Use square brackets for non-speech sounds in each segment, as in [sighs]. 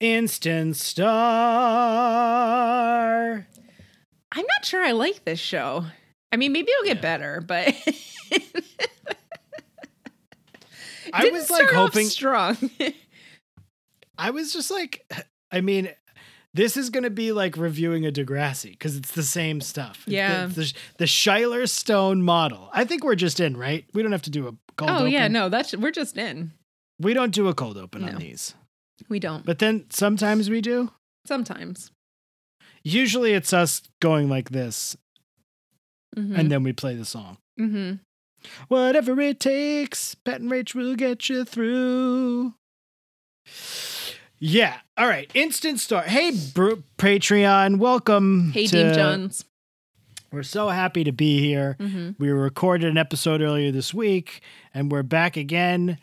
Instant Star. I'm not sure I like this show. I mean, maybe it'll get Yeah. better, but [laughs] I was like hoping strong. [laughs] I was just like I mean this is going to be like reviewing a Degrassi because it's the same stuff. It's the- Yeah. it's The, the, Schuyler Stohn model. I think we're just in, right? We don't have to do a cold oh open. yeah, no, that's we're just in. We don't do a cold open No. on these. We don't. But then sometimes we do. Sometimes. Usually it's us going like this Mm-hmm. and then we play the song. mm-hmm. Whatever it takes, Pat and Rach will get you through. Yeah. All right. Instant start. Hey, Bru- Patreon. Welcome. Hey, to- Dean Johns. We're so happy to be here. Mm-hmm. We recorded an episode earlier this week, and we're back again.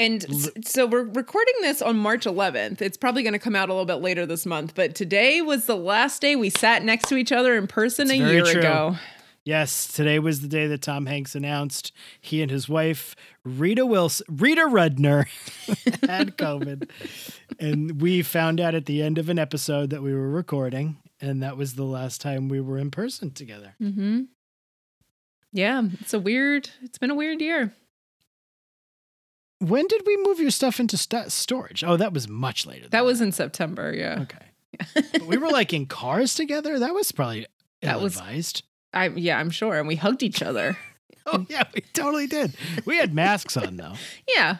And so we're recording this on March 11th. It's probably going to come out a little bit later this month, but today was the last day we sat next to each other in person It's a year true. ago. Yes, today was the day that Tom Hanks announced he and his wife, Rita Wilson, Rita Rudner, [laughs] had COVID. and we found out at the end of an episode that we were recording, and that was the last time we were in person together. Mm-hmm. Yeah, it's a weird. It's been a weird year. When did we move your stuff into st- storage? Oh, that was much later. than That was in September. Yeah, okay. [laughs] But we were like in cars together. That was probably That was- advised. I yeah, I'm sure. And we hugged each other. [laughs] Oh yeah, we totally did. We had masks on though. [laughs] Yeah.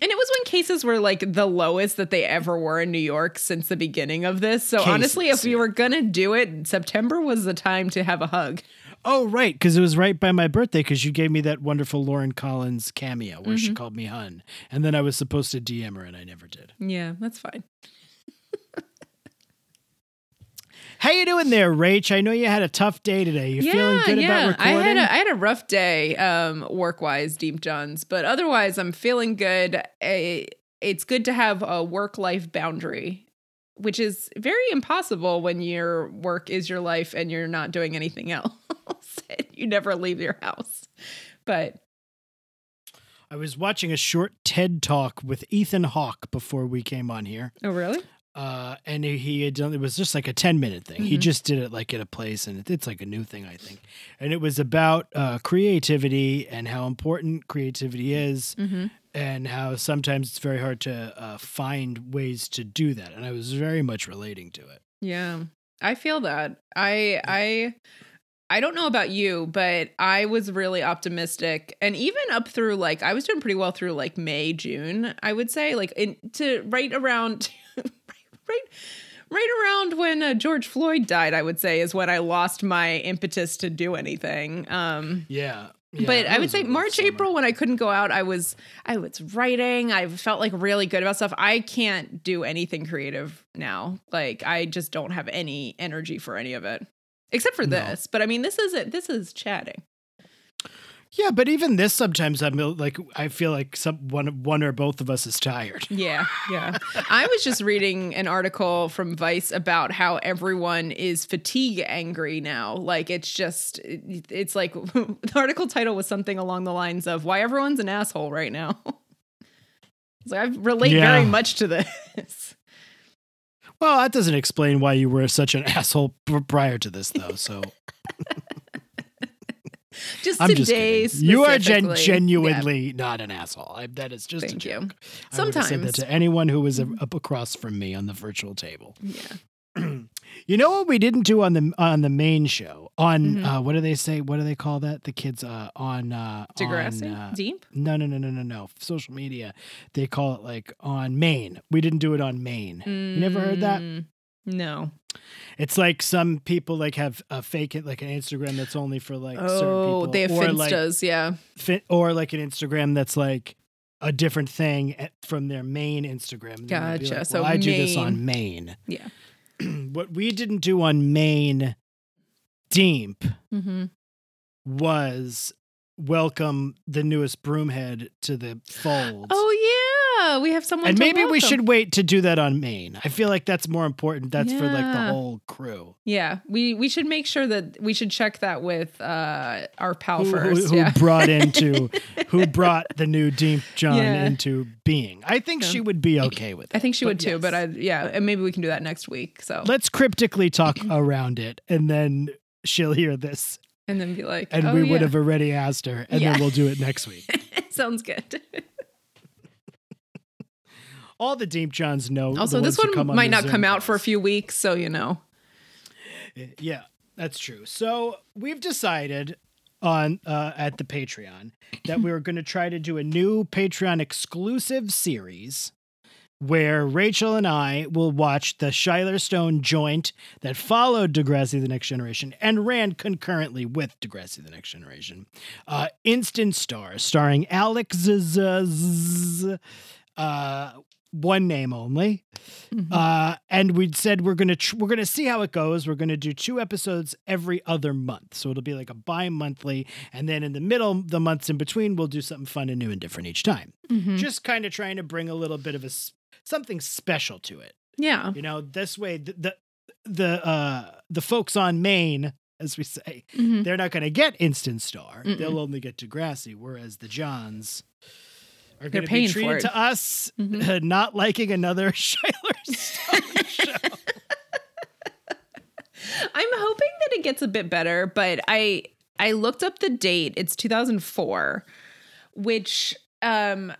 And it was when cases were like the lowest that they ever were in New York since the beginning of this. So honestly, if we were gonna do it, September was the time to have a hug. Oh right, because it was right by my birthday. Because you gave me that wonderful Lauren Collins cameo where she Mhm. called me hun, and then I was supposed to DM her, and I never did. Yeah, that's fine. [laughs] How you doing there, Rach? I know you had a tough day today. You feeling good about recording? I had a, I had a rough day, um, work wise, Deep Johns, but otherwise I'm feeling good. Eh, It's good to have a work life boundary, which is very impossible when your work is your life and you're not doing anything [laughs] else. you never leave your house. But I was watching a short TED talk with Ethan Hawke before we came on here. oh really? uh, and he- he had done it was just like a 10 minute thing he Mhm. just did it like at a place and it's like a new thing i think and it was about uh, creativity and how important creativity is Mm-hmm. And how sometimes it's very hard to uh, find ways to do that and i was very much relating to it Yeah. I feel that. I I I don't know about you, but I was really optimistic and even up through like I was doing pretty well through like May, June, I would say like in to right around [laughs] right right around when uh, George Floyd died, I would say is when I lost my impetus to do anything. Um yeah, but I would say March, April, when I couldn't go out, I was I was writing. I felt like really good about stuff. I can't do anything creative now. Like I just don't have any energy for any of it, except for No. this. But I mean, this is it. This is chatting. Yeah but even this sometimes i'm like i feel like some one one or both of us is tired Yeah, yeah. I was just reading an article from Vice about how everyone is fatigue angry now. Like it's just, it's like [laughs] the article title was something along the lines of "Why everyone's an asshole right now." [laughs] so I relate Yeah. very much to this. well that doesn't explain why you were such an [laughs] asshole prior to this though so Just i'm just today, kidding. you are gen- genuinely not an asshole I, that is just a Thank you. joke. Yeah. I said that Sometimes, to anyone who was up across from me on the virtual table. yeah. [clears throat] you know what we didn't do on the on the main show on Mhm. uh, what do they say? What do they call that? The kids uh, on uh, Degrassi, on, uh, deep. no, no, no, no, no, no. Social media, they call it like on main. We didn't do it on main. never heard that? Mm, No. It's like some people like have a fake it like an Instagram that's only for like certain Oh, people, they have or like yeah. fin- or like an Instagram that's like a different thing at, from their main Instagram. And then they'll be Gotcha. like, So well, I do this on. main. Yeah. [clears throat] what we didn't do on main Deep Mm-hmm. was welcome the newest broomhead to the fold. Oh yeah, Yeah, we have someone. and maybe we should wait to do that on main. I feel like that's more important. That's for like the whole crew. Yeah, we we should make sure that we should check that with uh our pal Who, first. who yeah. brought into [laughs] who brought the new Deep John Yeah. into being? I think Yeah. she would be okay with it. I think she would too, yes. but I yeah, and maybe we can do that next week. So let's cryptically talk around it, and then she'll hear this, and then be like, and oh, we would have already asked her, and Yeah. then we'll do it next week. [laughs] Sounds good. [laughs] All the Deep Johns know. Also, this one on might the not Zoom come out for a few weeks, so you know. Yeah, that's true. So we've decided on uh, at the Patreon that we were going to try to do a new Patreon exclusive series where Rachel and I will watch the Schuyler Stohn joint that followed Degrassi: The Next Generation and ran concurrently with Degrassi: The Next Generation. Uh, Instant Stars, starring Alex. Z- uh, one name only. Mhm. Uh, and we said we're gonna tr- we're gonna see how it goes. We're gonna do two episodes every other month, so it'll be like a bi-monthly, and then in the middle, the months in between, we'll do something fun and new and different each time. Mhm. Just kind of trying to bring a little bit of a something special to it. Yeah. You know, this way the the the, uh, the folks on main, as we say, Mhm. they're not gonna get instant star. They'll only get Degrassi, whereas the Johns. Are They're going to be paying treated to us Mhm. not liking another [laughs] Schuyler Stohn show. [laughs] I'm hoping that it gets a bit better, but I I looked up the date. It's 2004, which um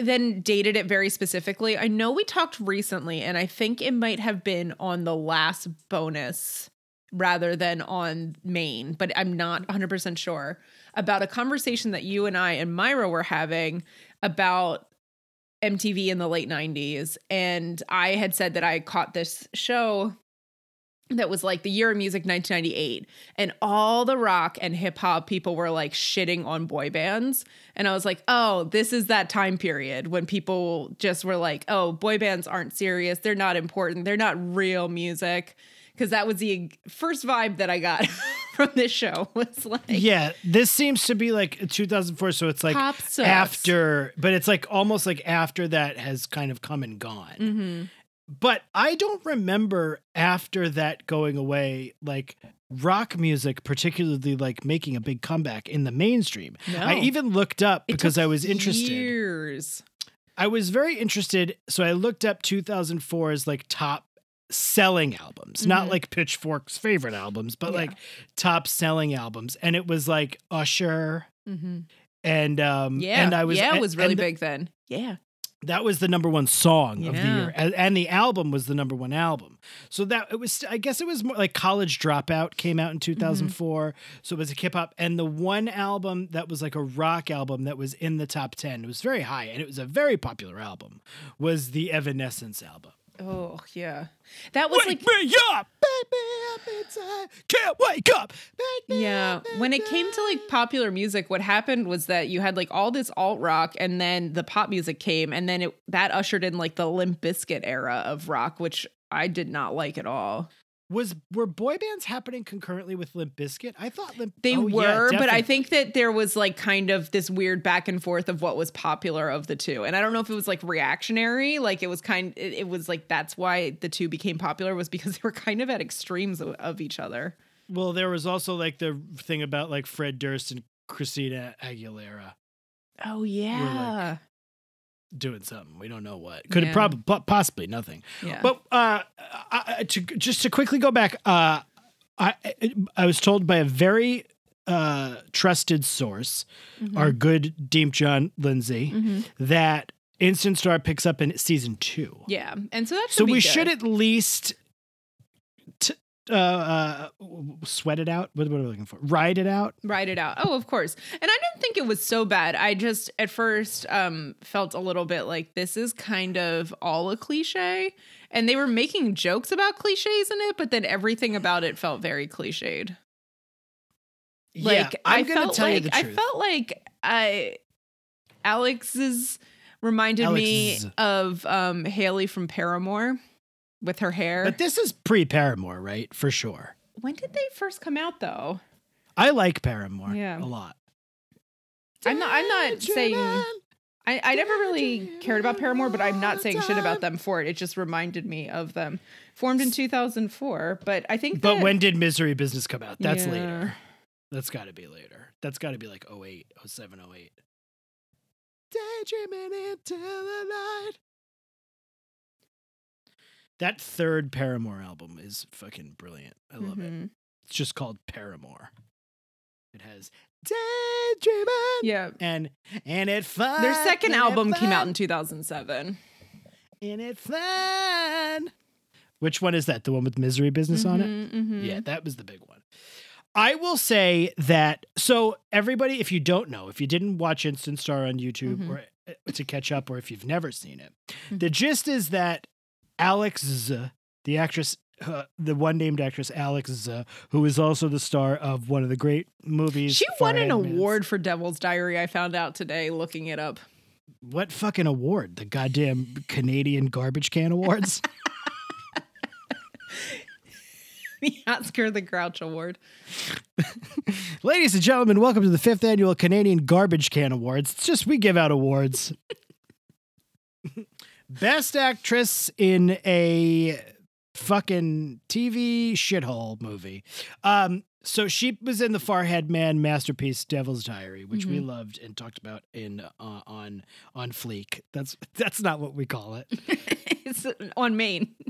then dated it very specifically. I know we talked recently and I think it might have been on the last bonus rather than on main, but I'm not 100% sure about a conversation that you and I and Myra were having about MTV in the late 90s and I had said that I caught this show that was like the year of music 1998 and all the rock and hip hop people were like shitting on boy bands and I was like, "Oh, this is that time period when people just were like, "Oh, boy bands aren't serious. They're not important. They're not real music." Cuz that was the first vibe that I got [laughs] from this show [laughs] was like yeah, this seems to be like 2004, so it's like after, but it's like almost like after that has kind of come and gone. Mhm. But I don't remember after that going away, like rock music, particularly like making a big comeback in the mainstream. I even looked up It because I was interested. Years. I was very interested, so I looked up 2004's like top selling albums, not Mhm. like Pitchfork's favorite albums, but Yeah. like top selling albums, and it was like Usher Mhm. and um Yeah. and I was Yeah, it was really big then. Yeah. That was the number one song of the year, and, and the album was the number one album. So that it was, I guess it was more like College Dropout came out in 2004. So it was a hip hop, and the one album that was like a rock album that was in the top 10, it was very high, and it was a very popular album, was the Evanescence album. Oh, yeah. That was Wake like me up, baby, I'm inside, can't wake up. Yeah, up when it came to like popular music, what happened was that you had like all this alt rock, and then the pop music came, and then it that ushered in like the Limp Bizkit era of rock, which I did not like at all. Was were boy bands happening concurrently with Limp Bizkit? I thought Limp They oh, yeah, were, but I think that there was like kind of this weird back and forth of what was popular of the two, and I don't know if it was like reactionary, like it was kind, it, it was like that's why the two became popular was because [laughs] they were kind of at extremes of, of each other. Well, there was also like the thing about like Fred Durst and Christina Aguilera Oh yeah, doing something. We don't know what. Could Yeah. have probably possibly nothing. yeah. But uh, I, to just to quickly go back, uh, I I was told by a very uh, trusted source, Mhm. our good Deep John Lindsay, Mhm. that Instant Star picks up in season two. yeah, and so that's So we good. should at least t- uh, uh, sweat it out. What, what are we looking for? Ride it out. Write it out. Oh, of course. And I think it was so bad. I just at first um felt a little bit like this is kind of all a cliche. And they were making jokes about cliches in it, but then everything about it felt very cliched. Like yeah, I'm I gonna felt tell like you the I felt like I Alex's reminded me of um Hayley from Paramore with her hair. But this is pre Paramore, right? For sure. when did they first come out though? I like Paramore Yeah. a lot. I'm not I'm not saying I, I never really cared about Paramore, but I'm not saying shit about them for it. It just reminded me of them. Formed in 2004, but I think. But that- when did Misery Business come out? That's Yeah. later. That's got to be later. That's got to be like 08, 07, 08. Daydreaming into the night. That third Paramore album is fucking brilliant. I love it. Mhm. It's just called Paramore. It has Daydreaming Yeah. and and it fun. Their second album came out in 2007. and it fun. Which one is that? The one with Misery Business on it? Mhm, mhm. Yeah, that was the big one. I will say that so everybody, if you don't know, if you didn't watch Instant Star on YouTube Mhm. or uh, to catch up, or if you've never seen it, Mhm. the gist is that Alex, the actress, uh, the one named actress Alex, Z, who is also the star of one of the great movies. She won an award for Devil's Diary. I found out today looking it up. What fucking award? The goddamn Canadian Garbage Can Awards. [laughs] the Oscar the Grouch Award. [laughs] Ladies and gentlemen, welcome to the fifth annual Canadian Garbage Can Awards. It's just we give out awards. [laughs] Best actress in a fucking TV shithole movie. Um, so she was in the Farhad Mann masterpiece Devil's Diary, which we loved and talked about in uh, on on Fleek. That's [laughs] that's not what we call it. it's on main. [laughs]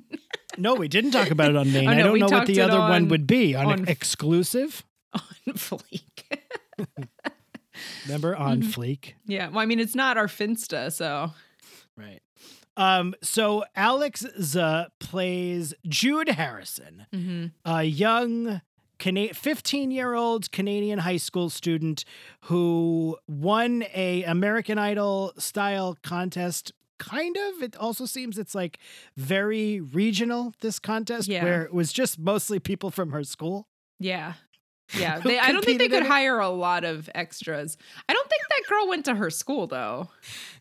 No, we didn't talk about it on main. Oh, I don't know what the other one would be on, on- exclusive. on [laughs] Fleek. Remember on Mhm. Fleek. yeah. Well, I mean, it's not our Finsta, so. Right. Um, so Alex Z plays Jude Harrison, Mm-hmm. a young 15 year old Canadian high school student who won a American Idol style contest. Kind of. It also seems it's like very regional, this contest, Yeah. where it was just mostly people from her school. Yeah. Yeah. They, I don't think they could hire a lot of extras. I don't think that girl went to her school, though.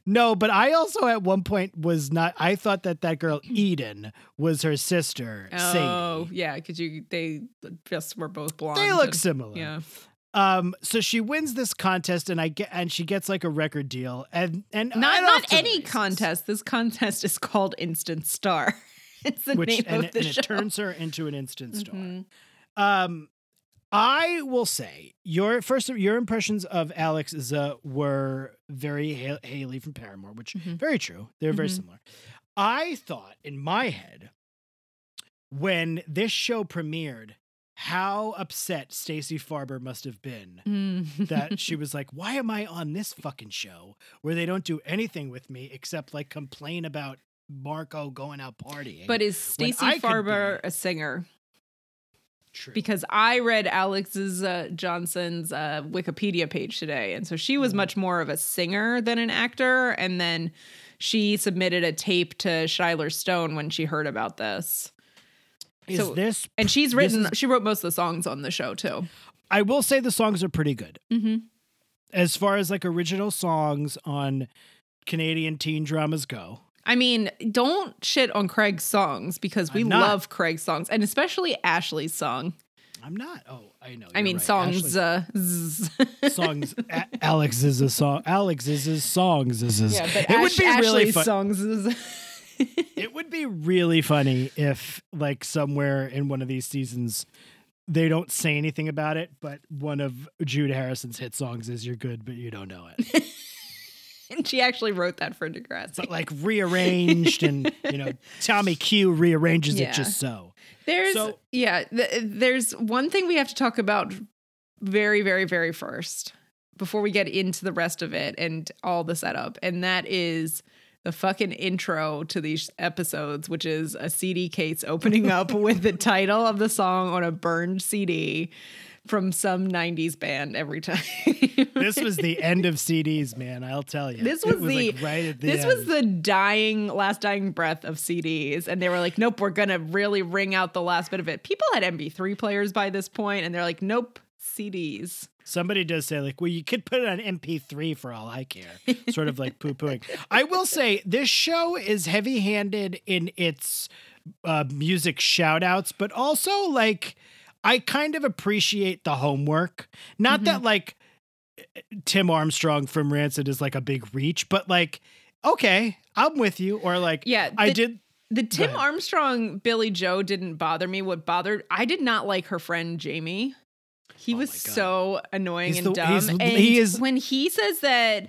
No, but I also at one point was not. I thought that that girl [clears throat] Eden was her sister, Oh, Sadie. yeah. Because you, they just were both blonde. They look and- similar. Yeah. Um, so she wins this contest, and I get, and she gets like a record deal, and and Not not off to the any contest. This contest is called Instant Star. [laughs] it's the which name and, of the and show. it turns her into an instant star. Mhm. Um, I will say your first your impressions of Alex Z were very Ha- Hayley from Paramore, which Mhm. very true. They're very Mhm. similar. I thought in my head when this show premiered how upset Stacey Farber must have been Mm. that she was like, "Why am I on this fucking show where they don't do anything with me except like complain about Marco going out partying?" But is Stacey Farber be- a singer? True. Because I read Alex's uh, Johnson's uh, Wikipedia page today, and so she was Mhm. much more of a singer than an actor. And then she submitted a tape to Schuyler Stohn when she heard about this, is so- this? and she's written. is- she wrote most of the songs on the show too. I will say the songs are pretty good Mm-hmm. as far as like original songs on Canadian teen dramas go. I mean, don't shit on Craig's songs because we love Craig's songs, and especially Ashley's song. I'm not. Oh, I know. I mean, right. songs. Uh, [laughs] songs. A- Alex is a song. Alex is his songs. Is his. yeah, but it would Ash- be really Ashley's fun. songs. Is [laughs] It would be really funny if, like, somewhere in one of these seasons, they don't say anything about it, but one of Jude Harrison's hit songs is "You're Good, but You Don't Know It." [laughs] [laughs] and she actually wrote that for Degrassi. but like rearranged, and you know, [laughs] Tommy Q rearranges Yeah. it just so. There's So- yeah, th- there's one thing we have to talk about very very very first before we get into the rest of it and all the setup and that is the fucking intro to these episodes which is a CD case opening up [laughs] with the title of the song on a burned CD from some 90s band every time. This was the end of [laughs] CDs, man. I'll tell you. This It was the- like right at the This was the dying, last dying breath of CDs. And they were like, nope, we're going to really ring out the last bit of it. People had MP3 players by this point, and they're like, nope, CDs. Somebody does say, like, well, you could put it on MP3 for all I care. [laughs] Sort of like poo pooing. I will say, this show is heavy handed in its uh, music shout outs, but also, like, I kind of appreciate the homework. Not that, mm-hmm. like, Tim Armstrong from Rancid is like a big reach, but like, okay, I'm with you. Or like, Yeah, I did. The Tim. Armstrong Billie Joe didn't bother me. What bothered I did not like her friend Jamie. He Oh was so annoying He's and the- dumb. and he is- when he says that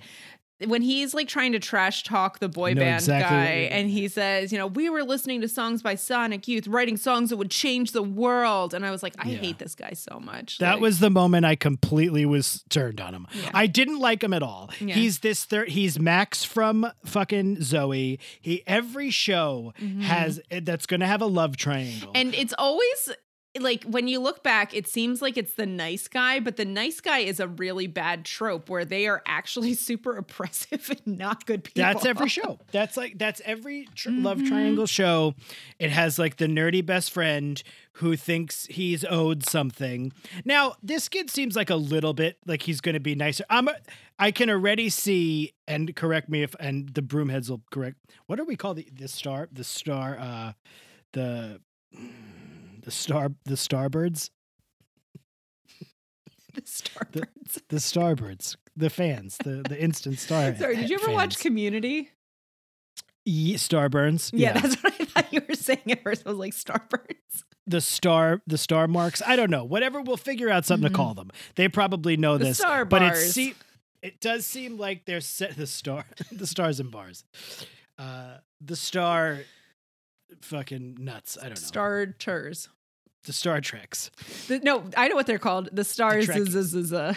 when he's like trying to trash talk the boy band exactly guy and he says, you know, we were listening to songs by Sonic Youth, writing songs that would change the world. And I was like, I Yeah. hate this guy so much. That Like, was the moment I completely was turned on him. Yeah. I didn't like him at all. Yeah. He's this thir- he's Max from fucking Zoe. He every show has that's going to have a love triangle. Mm-hmm. And it's always like when you look back, it seems like it's the nice guy, but the nice guy is a really bad trope where they are actually [laughs] super oppressive and not good people. That's every [laughs] show. That's like that's every tr- love Mm-hmm. triangle show. It has like the nerdy best friend who thinks he's owed something. Now, this kid seems like a little bit like he's going to be nicer. I'm a, I can already see and correct me if and the broomheads will correct. What do we call the the star the star uh the the star the starbirds [laughs] the Starbirds. the starbirds the fans the the instant [laughs] star Sorry, did you ever watch. Community? Ye- starburns Yeah, that's what I thought you were saying at first. I was like Starbirds. the star the star marks i don't know whatever we'll figure out something Mhm. to call them they probably know The this star but it se- it does seem like they're set the star [laughs] the stars and bars uh the star fucking nuts i don't know Starters. The star treks The, no, I know what they're called. The stars Trekkies. is, is, is uh,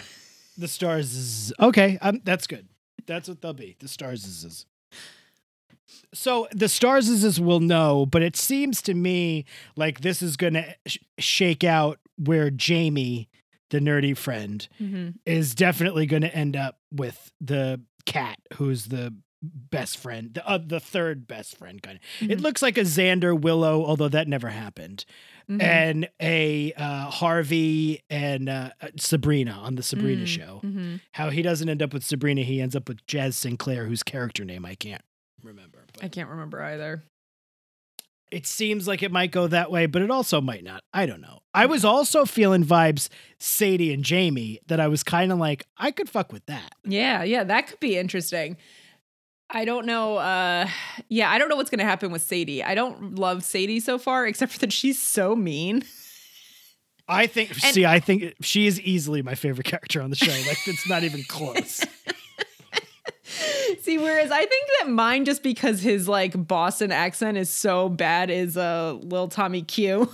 the stars is- okay um that's good that's what they'll be the stars is, is. so the stars is, is will know but it seems to me like this is gonna sh- shake out where jamie the nerdy friend mhm. is definitely going to end up with the cat who's the best friend the, uh, the third best friend kind of it Mhm. looks like a xander willow although that never happened Mhm. and a uh, harvey and uh, uh, sabrina on the sabrina Mm, show mhm. how he doesn't end up with sabrina he ends up with jaz sinclair whose character name i can't remember I can't remember either. it seems like it might go that way, but it also might not. I don't know. I was also feeling vibes Sadie and Jamie that I was kind of like, I could fuck with that. Yeah, yeah, that could be interesting. I don't know. Uh, yeah, I don't know what's going to happen with Sadie. I don't love Sadie so far, [laughs] except for that she's so mean. I think, And- see, I think she is easily my favorite character on the show. Like, it's not even close. [laughs] See, whereas I think that mine, just because his like Boston accent is so bad, is uh, little Tommy Q.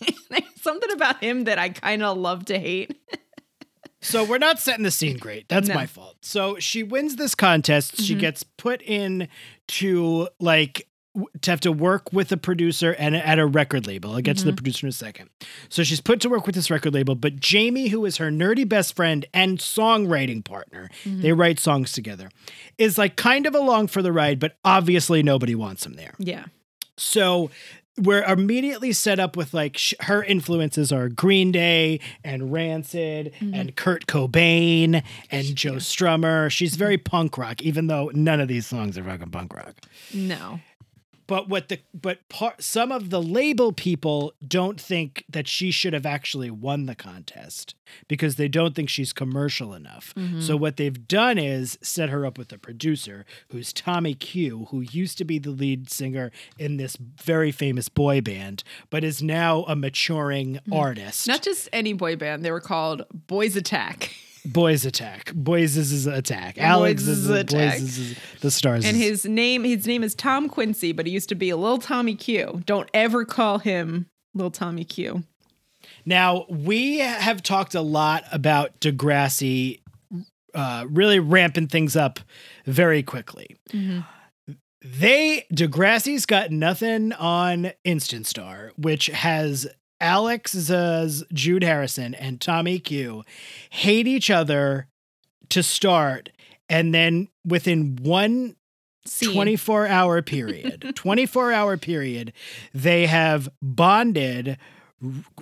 [laughs] There's something about him that I kind of love to hate. So we're not setting the scene great. That's No. my fault. So she wins this contest. She Mhm. gets put in to like to have to work with a producer and at a record label. I'll get to the Mhm. producer in a second. So she's put to work with this record label, but Jamie, who is her nerdy best friend and songwriting partner, Mm-hmm. they write songs together, is like kind of along for the ride, but obviously nobody wants him there. Yeah. So we're immediately set up with like sh- her influences are Green Day and Rancid Mhm. and Kurt Cobain and Joe Strummer. She's very punk rock, even though none of these songs are fucking punk rock. No. But what the but part some of the label people don't think that she should have actually won the contest because they don't think she's commercial enough. Mhm. So what they've done is set her up with a producer who's Tommy Q, who used to be the lead singer in this very famous boy band, but is now a maturing artist. Not just any boy band. They were called Boys Attack. [laughs] Boys Attack. Boys is Attack. Alex is Attack. Boys is the stars. And is- his name his name is Tom Quincy, but he used to be a little Tommy Q. Don't ever call him little Tommy Q. Now, we have talked a lot about Degrassi uh, really ramping things up very quickly. They, Degrassi's got nothing on Instant Star, which has Alex Zuz, Jude Harrison, and Tommy Q hate each other to start. And then within one Scene. 24 hour period [laughs] 24 hour period they have bonded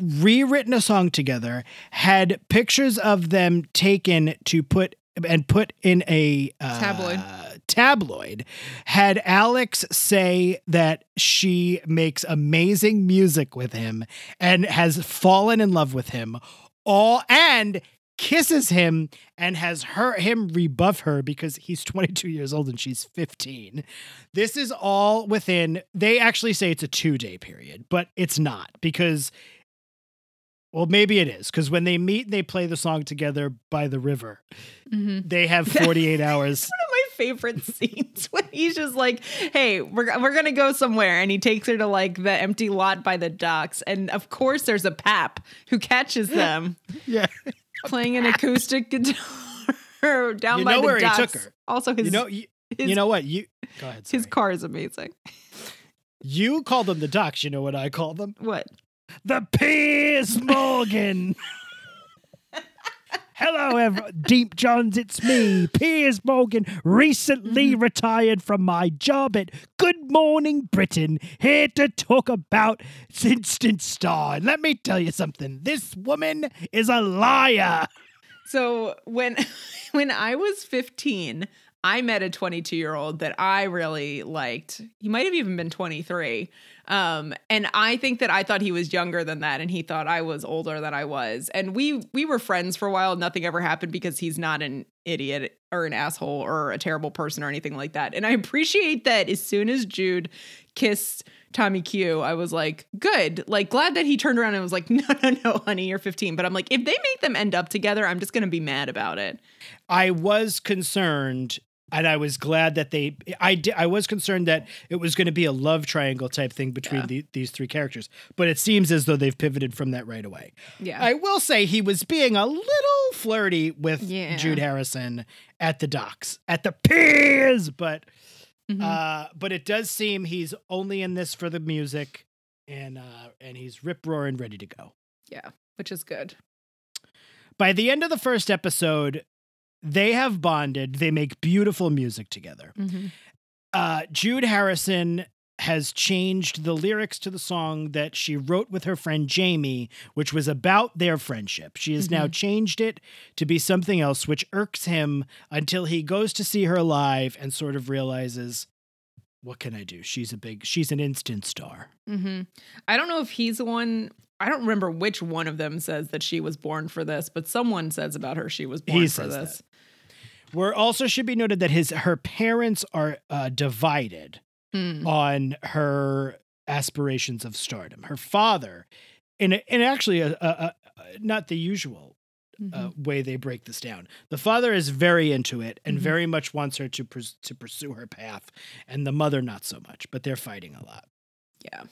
rewritten a song together had pictures of them taken to put and put in a uh, Tabloid. Tabloid had alex say that she makes amazing music with him and has fallen in love with him all and kisses him and has her him rebuff her because he's [laughs] 22 years old and she's 15. This is all within they actually say it's a 2-day period, but it's not because well, maybe it is because when they meet and they play the song together by the river, Mhm. they have [laughs] 48 hours. One of my favorite [laughs] scenes when he's just like, "Hey, we're we're gonna go somewhere," and he takes her to like the empty lot by the docks, and of course there's a pap who catches them [laughs] Yeah. playing an acoustic [laughs] guitar down You by the docks. took her. Also, his You know you, his, you know what? You go ahead. his car is amazing. You call them the docks. you know what I call them? What? The Piers Morgan. Hello, ever- Deep Johns. It's me, Piers Morgan, recently mm-hmm. retired from my job at Good Morning Britain, here to talk about Instant Star. And let me tell you something this woman is a liar. So when [laughs] when I was 15, I met a 22 year old that I really liked. He might have even been 23. Um, and I think that I thought he was younger than that, and he thought I was older than I was. And we we were friends for a while. Nothing ever happened because he's not an idiot or an asshole or a terrible person or anything like that. And I appreciate that as soon as Jude kissed Tommy Q, I was like, good. Like, glad that he turned around and was like, [laughs] no, no, no, honey, you're 15. But I'm like, if they make them end up together, I'm just going to be mad about it. I was concerned. And I was glad that they. I di- I was concerned that it was going to be a love triangle type thing between Yeah. the, these three characters, but it seems as though they've pivoted from that right away. Yeah. I will say he was being a little flirty with Yeah. Jude Harrison at the docks, at the piers, but Mhm. uh, but it does seem he's only in this for the music, and uh, and he's rip roaring ready to go. yeah. Which is good. By the end of the first episode, they have bonded. They make beautiful music together. Mhm. uh, Jude Harrison has changed the lyrics to the song that she wrote with her friend Jamie, which was about their friendship. She has now changed it to be something else, which irks him until he goes to see her live and sort of realizes, what can I do? She's a big, she's an instant star. hmm I don't know if he's the one. I don't remember which one of them says that she was born for this, but someone says about her she was born He for this. Where also should be noted that his her parents are uh, divided Mm. on her aspirations of stardom. Her father, and a, in actually a, a, a not the usual uh, Mhm. way they break this down. The father is very into it and Mhm. very much wants her to to pursue her path, and the mother not so much. But they're fighting a lot. Yeah.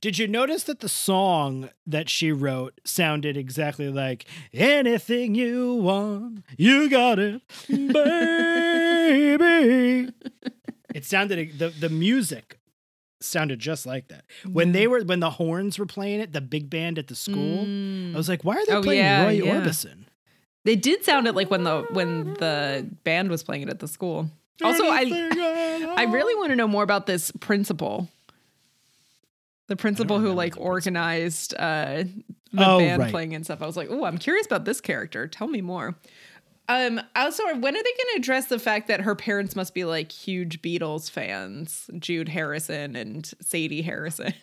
Did you notice that the song that she wrote sounded exactly like anything you want, you got it, baby? [laughs] it sounded the the music sounded just like that. When they were when the horns were playing it, the big band at the school, Mm. I was like, why are they Oh, playing yeah, Roy yeah. Orbison? They did sound it like when the when the band was playing it at the school. Also, I I really want to know more about this principal. The principal who like organized uh the Oh, band right. playing and stuff. I was like, oh, I'm curious about this character. Tell me more. Um, also, when are they going to address the fact that her parents must be like huge Beatles fans, Jude Harrison and Sadie Harrison? [laughs]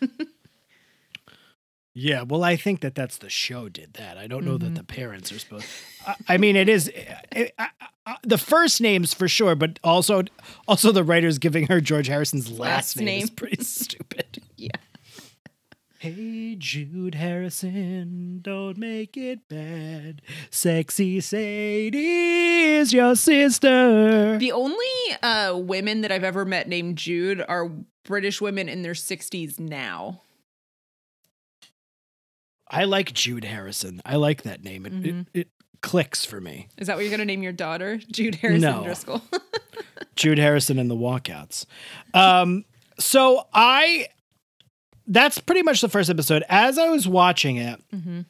Yeah, well, I think that that's the show did that. I don't know Mhm. that the parents are supposed. I, I mean, it is it, I, I, the first names for sure, but also also the writers giving her George Harrison's last, Last name, is pretty [laughs] stupid. Hey, Jude Harrison, don't make it bad. Sexy Sadie is your sister. The only uh, women that I've ever met named Jude are British women in their 60s now. I like Jude Harrison. I like that name. It, Mhm. it, it clicks for me. Is that what you're going to name your daughter? [laughs] Jude Harrison No. Driscoll. [laughs] Jude Harrison and the walkouts. Um, so I that's pretty much the first episode. As I was watching it, mm-hmm.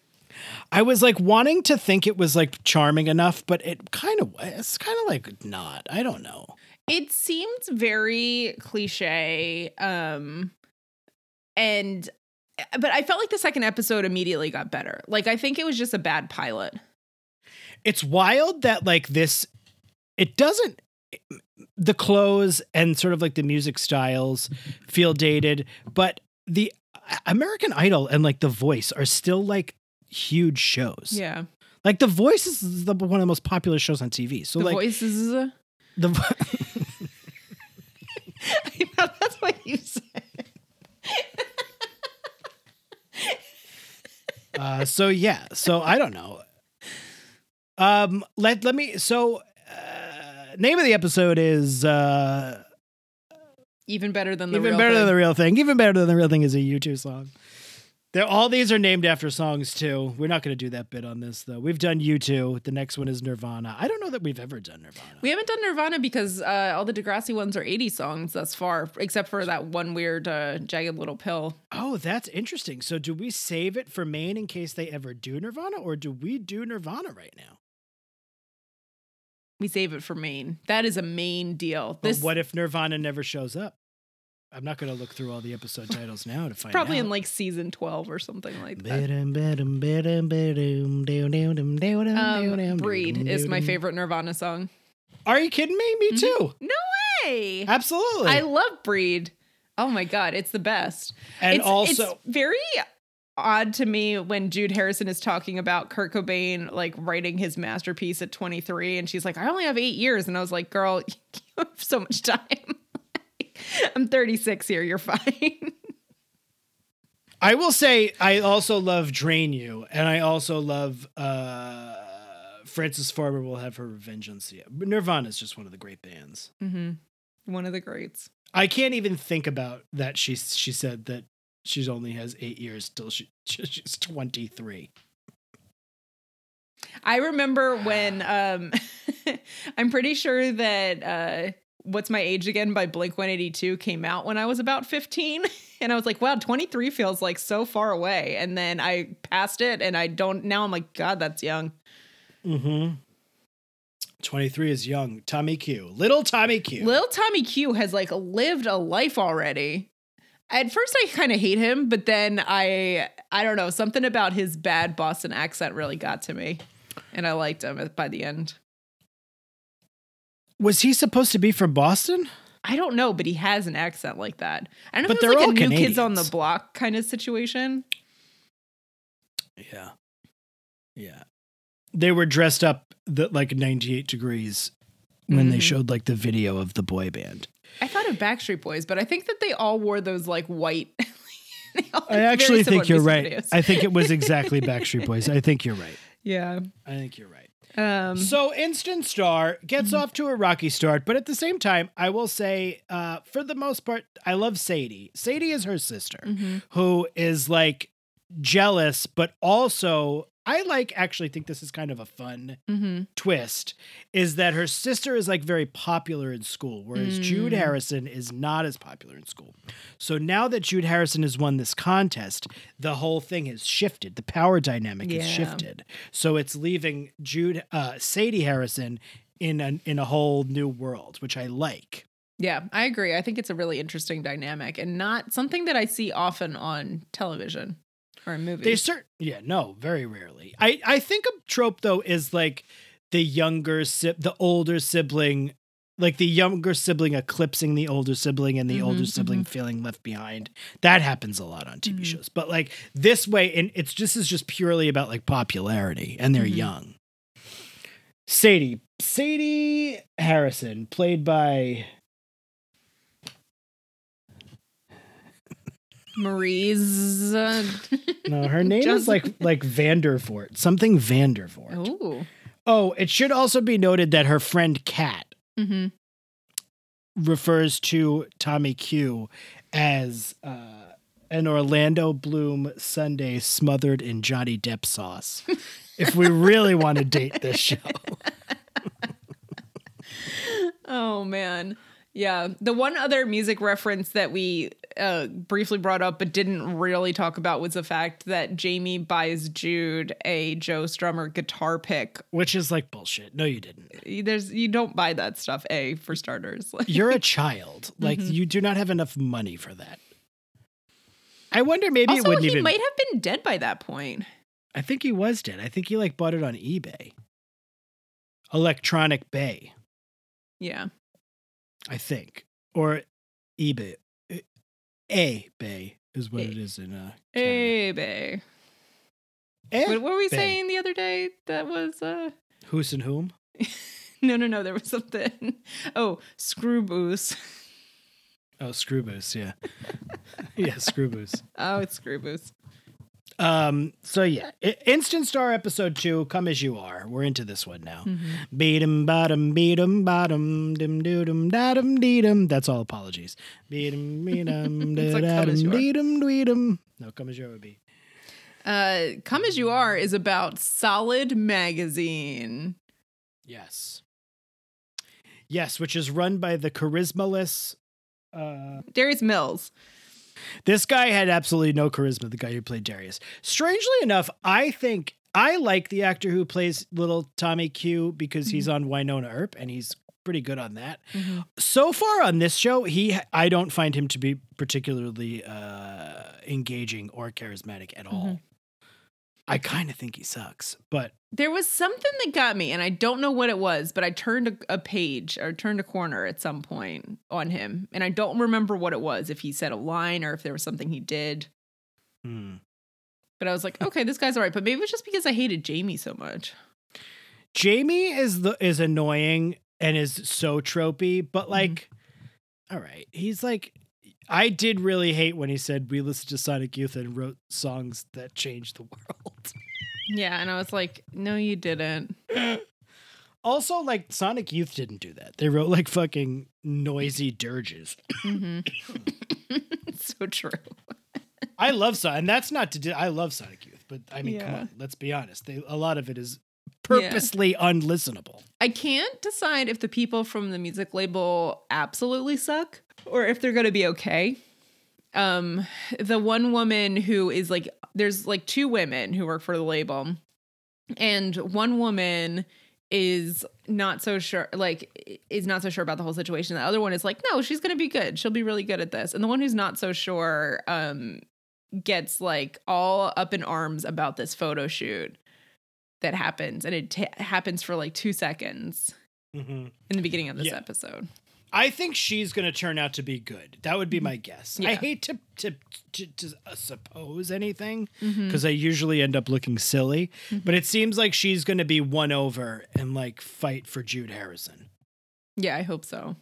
I was like wanting to think it was like charming enough, but it kind of it's kind of like not. I don't know. It seems very cliche. Um, and, but I felt like the second episode immediately got better. Like, I think it was just a bad pilot. It's wild that like this it doesn't the clothes and sort of like the music styles feel dated, but the American Idol and like The Voice are still like huge shows. Yeah. Like The Voice is the, one of the most popular shows on TV. So the like voices. the vo- [laughs] [laughs] I know that's what you said. [laughs] uh, so yeah. So I don't know. Um, let let me. So uh, name of the episode is uh, Even better than the even real better thing. than the real thing. Even better than the real thing is a U2 song. They're, all these are named after songs too. We're not going to do that bit on this though. We've done U2. The next one is Nirvana. I don't know that we've ever done Nirvana. We haven't done Nirvana because uh, all the Degrassi ones are 80 songs thus far, except for that one weird uh, Jagged Little Pill. oh, that's interesting. So do we save it for main in case they ever do Nirvana, or do we do Nirvana right now? We save it for main. That is a main deal. This But what if Nirvana never shows up? I'm not going to look through all the episode titles now to find probably out. in like season 12 or something like that. Um, Breed is my favorite Nirvana song. Are you kidding me? Me too. Hey, Absolutely. I love Breed. Oh my god, it's the best. and it's, also, it's very odd to me when Jude Harrison is talking about Kurt Cobain like writing his masterpiece at 23 and she's like I only have 8 years and I was like girl [laughs] you have so much time. [laughs] I'm 36 here, you're fine. [laughs] I will say I also love Drain You, and I also love uh Frances Farmer will have her revenge on Sia. Nirvana is just one of the great bands. mhm. One of the greats. I can't even think about that. She she said that she only has eight years till she [laughs] she's twenty three. I remember when um I'm pretty sure that uh What's My Age Again by Blink 182 came out when I was about 15 [laughs] and I was like, wow, 23 feels like so far away and then I passed it and I don't now I'm like god, that's young. Mm-hmm. Twenty three is young. Tommy Q, little Tommy Q. Little Tommy Q has like lived a life already. At first I kind of hate him, but then I I don't know, something about his bad Boston accent really got to me and I liked him by the end. Was he supposed to be from Boston? I don't know, but he has an accent like that. I don't know But if they're it's like all a new kids on the block kind of situation. Yeah, yeah. They were dressed up the, like ninety eight degrees when they Mhm. showed like the video of the boy band. I thought of Backstreet Boys, but I think that they all wore those like white. [laughs] I actually think you're right. videos. I think it was exactly [laughs] Backstreet Boys. I think you're right. yeah. I think you're right. Um, So Instant Star gets off to a rocky start, but at the same time, I will say, uh, for the most part, I love Sadie. Sadie is her sister, mhm. who is like jealous, but also I like actually think this is kind of a fun Mhm. twist is that her sister is like very popular in school, whereas Jude Mm. Harrison is not as popular in school. So now that Jude Harrison has won this contest, the whole thing has shifted. The power dynamic has Yeah. shifted. So it's leaving Jude uh, Sadie Harrison in a, in a whole new world, which I like. Yeah, I agree. I think it's a really interesting dynamic and not something that I see often on television or in movies. They cert yeah, no, very rarely. I I think a trope though is like the younger si- the older sibling like the younger sibling eclipsing the older sibling and the older Mhm, sibling feeling left behind. That happens a lot on TV Mhm. shows. But like this way and it's just is just purely about like popularity and they're Mhm. young. Sadie Sadie Harrison played by Marie's. uh, no, her name is like like Vandervoort, something Vandervoort. oh. Oh, it should also be noted that her friend Kat hmm refers to Tommy Q as uh, an Orlando Bloom Sunday smothered in Johnny Depp sauce. if we really want to date this show, [laughs] Oh man. Yeah. The one other music reference that we uh, briefly brought up but didn't really talk about was the fact that Jamie buys Jude a Joe Strummer guitar pick. which is like bullshit. No, you didn't. There's you don't buy that stuff, A, for starters. [laughs] You're a child. Like Mhm. you do not have enough money for that. I wonder maybe it wouldn't he even. might have been dead by that point. I think he was dead. I think he like bought it on eBay. Electronic Bay. Yeah. I think, or eBay. A Bay is what A- it is in uh, bae. Eh, What, were we bang. saying the other day? That was uh Who's and whom? [laughs] no no no. There was something. [laughs] Oh, screw booze. Oh, screw boost, yeah. [laughs] yeah, screw boost. Oh, it's screw booze. Um, so yeah, Instant Star episode two, Come As You Are. We're into this one now. Beat 'em bottom, beat 'em bottom, dim doo dum da dum dee dum. That's all apologies. Beat 'em, beat 'em, da [laughs] da Come As dum dee dum dee dum. No, Come As You Are would be. Uh, Come as you are is about Solid Magazine. Yes. Yes, which is run by the charismaless. Uh, Darius Mills. This guy had absolutely no charisma. The guy who played Darius. Strangely enough, I think I like the actor who plays little Tommy Q because he's mm-hmm. on Wynonna Earp and he's pretty good on that. Mm-hmm. So far on this show, he I don't find him to be particularly uh, engaging or charismatic at all. Mm-hmm. I kind of think he sucks, but There was something that got me, and I don't know what it was, but I turned a, a page or turned a corner at some point on him, and I don't remember what it was. If he said a line or if there was something he did, hmm. but I was like, okay, this guy's all right. But maybe it was just because I hated Jamie so much. Jamie is the is annoying and is so tropey, but like, all right, he's like, I did really hate when he said we listened to Sonic Youth and wrote songs that changed the world. Yeah, and I was like, no, you didn't. [laughs] also, like Sonic Youth didn't do that. They wrote like fucking noisy dirges. hmm [laughs] [laughs] so true. I love Sonic, and that's not to do. I love Sonic Youth, but I mean, come on, let's be honest. They, a lot of it is purposely unlistenable. I can't decide if the people from the music label absolutely suck or if they're going to be okay. Um the one woman who is like there's like two women who work for the label and one woman is not so sure like is not so sure about the whole situation. The other one is like no, she's going to be good. She'll be really good at this. And the one who's not so sure um gets like all up in arms about this photo shoot that happens and it ta happens for like 2 seconds in the beginning of this Yeah. episode. I think she's going to turn out to be good. That would be my guess. I hate to to to, to uh, suppose anything Mm-hmm. because I usually end up looking silly, but it seems like she's going to be won over and like fight for Jude Harrison. Yeah, I hope so.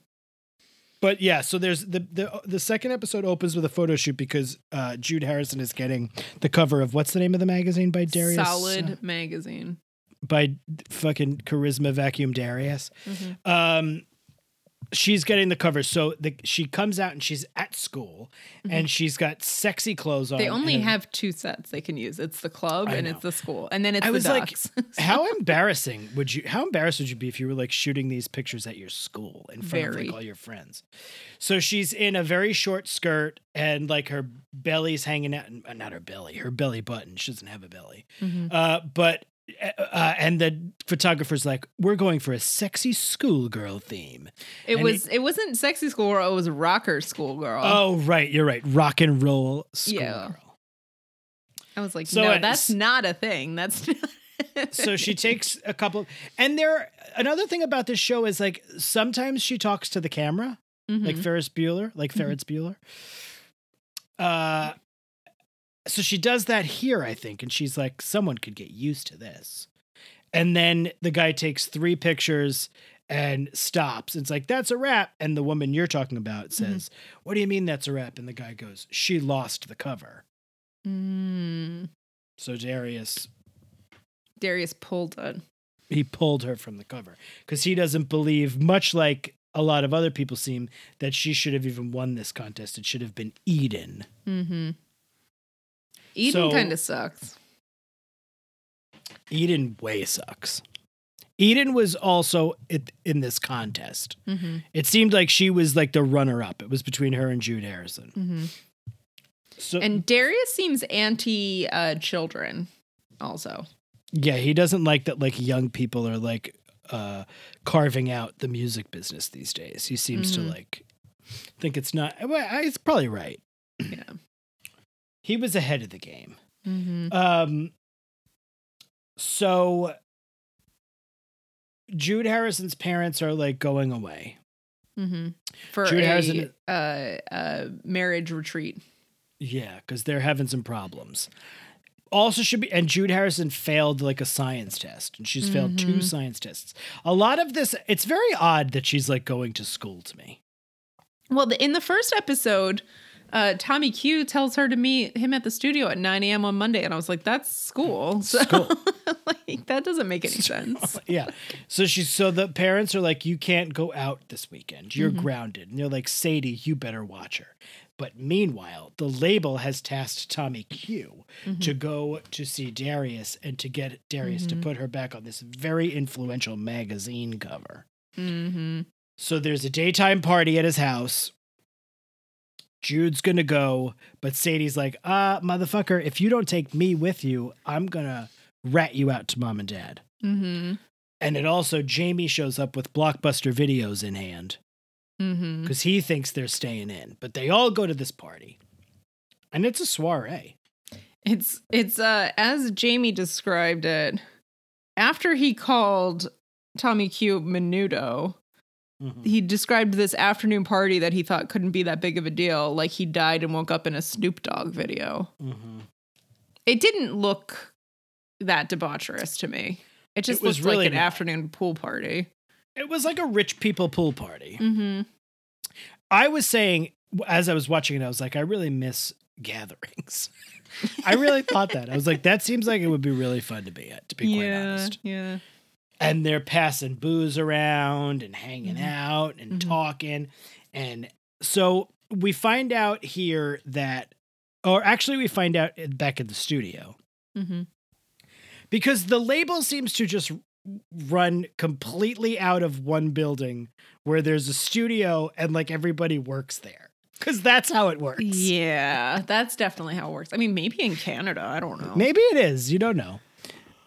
But yeah, so there's the the the second episode opens with a photo shoot because uh, Jude Harrison is getting the cover of what's the name of the magazine by Darius? Solid uh, magazine. by fucking Charisma Vacuum Darius. Mhm. Um, she's getting the cover. So the, she comes out and she's at school and she's got sexy clothes on. Mm-hmm. They only and have two sets they can use. It's the club I and know. it's the school. And then it's I the was like, ducks. [laughs] how embarrassing would you? How embarrassed would you be if you were like shooting these pictures at your school in front of like all your friends? So she's in a very short skirt and like her belly's hanging out. Not her belly, her belly button. She doesn't have a belly. Mhm. Uh, but uh, and the photographer's like, we're going for a sexy schoolgirl theme. It and was it, wasn't sexy schoolgirl, it was rocker schoolgirl. Oh, right, you're right. Rock and roll schoolgirl. Yeah. I was like, So no, that's not a thing. That's [laughs] not so she takes a couple and there another thing about this show is like sometimes she talks to the camera like Mhm. ferris bueller like Mhm. ferris bueller uh so she does that here i think and she's like someone could get used to this and then the guy takes three pictures and stops it's like that's a wrap and the woman you're talking about says what do you mean that's a wrap and the guy goes she lost the cover Mm. so darius Darius pulled it. he pulled her from the cover because he doesn't believe, much like a lot of other people seem, that she should have even won this contest. It should have been Eden. Mm-hmm. Eden So- kind of sucks. Eden way sucks. Eden was also it, in this contest. Mm-hmm. It seemed like she was like the runner up. It was between her and Jude Harrison. Mm-hmm. So And Darius seems anti uh, children, also. yeah, he doesn't like that like young people are like uh carving out the music business these days. He seems Mhm. to like think it's not well, I- it's probably right. Yeah. He was ahead of the game. Mm-hmm. Um, so Jude Harrison's parents are like going away. Mm-hmm. For Jude a Harrison- uh, uh, marriage retreat. Yeah, because they're having some problems. also should be and Jude Harrison failed like a science test and she's failed two Mhm. science tests. A lot of this it's very odd that she's like going to school to me. Well, the, in the first episode, uh, Tommy Q tells her to meet him at the studio at 9 a.m. on Monday, and I was like, "That's school." [laughs] So, School. like, that doesn't make any sense. [laughs] yeah. So she's so the parents are like, you can't go out this weekend. You're Mhm. grounded. And they're like, Sadie, you better watch her. But meanwhile, the label has tasked Tommy Q to go to see Darius and to get Darius to Mhm. put her back on this very influential magazine cover. Mm-hmm. So there's a daytime party at his house. Jude's gonna go, but Sadie's like, uh, motherfucker, if you don't take me with you, I'm gonna rat you out to mom and dad. Mm-hmm. And it also, Jamie shows up with blockbuster videos in hand Mm-hmm. because he thinks they're staying in, but they all go to this party. And it's a soiree. It's it's uh as Jamie described it. After he called Tommy Q Menudo, Mhm. he described this afternoon party that he thought couldn't be that big of a deal, like he died and woke up in a Snoop Dogg video. Mhm. It didn't look that debaucherous to me. It just It was looked really like an not. afternoon pool party. It was like a rich people pool party. Mm-hmm. I was saying, as I was watching it, I was like, I really miss gatherings. [laughs] I really thought that. I was like, that seems like it would be really fun to be at, to be quite Yeah, honest. yeah. And they're passing booze around and hanging Mhm. out and Mhm. talking. And so we find out here that, or actually, we find out back in the studio Mm-hmm. because the label seems to just run completely out of one building where there's a studio and like everybody works there because that's how it works. Yeah, that's definitely how it works. I mean, maybe in Canada, I don't know. Maybe it is. You don't know.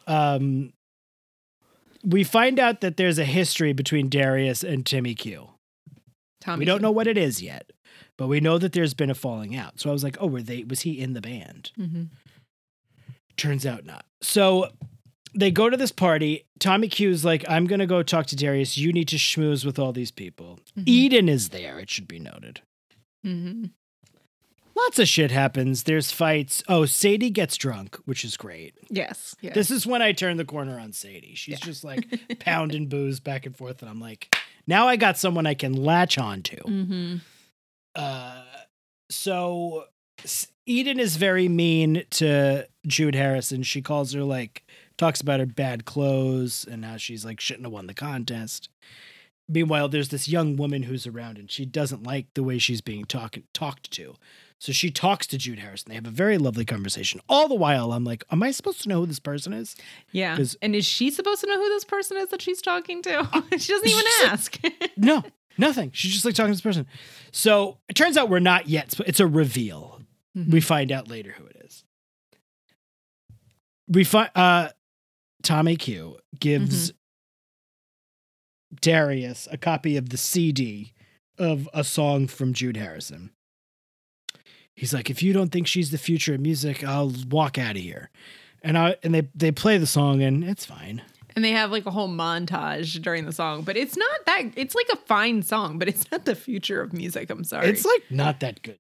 Um, we find out that there's a history between Darius and Timmy Q. Tommy we don't Q. know what it is yet, but we know that there's been a falling out. So I was like, oh, were they? Was he in the band? Mhm. Turns out not. So they go to this party. Tommy Q's like, I'm gonna go talk to Darius. You need to schmooze with all these people. Mhm. Eden is there. It should be noted. Mhm. Lots of shit happens. There's fights. Oh, Sadie gets drunk, which is great. Yes. yes. This is when I turn the corner on Sadie. She's Yeah. just like [laughs] pounding booze back and forth, and I'm like, now I got someone I can latch on to. Mm-hmm. Uh, so Eden is very mean to Jude Harrison. She calls her like talks about her bad clothes and how she's like shouldn't have won the contest. Meanwhile, there's this young woman who's around and she doesn't like the way she's being talk- talked to. So she talks to Jude Harrison. They have a very lovely conversation. All the while, I'm like, am I supposed to know who this person is? Yeah. And is she supposed to know who this person is that she's talking to? [laughs] she doesn't even she's like- ask. [laughs] No, nothing. She's just like talking to this person. So it turns out we're not yet. It's a reveal. Mm-hmm. We find out later who it is. We find uh Tommy Q gives Darius a copy of the CD of a song from Jude Harrison. He's like, if you don't think she's the future of music, I'll walk out of here. And I and they they play the song and it's fine. and they have like a whole montage during the song, but it's not that. It's like a fine song, but it's [laughs] not the future of music. I'm sorry. It's like not that good.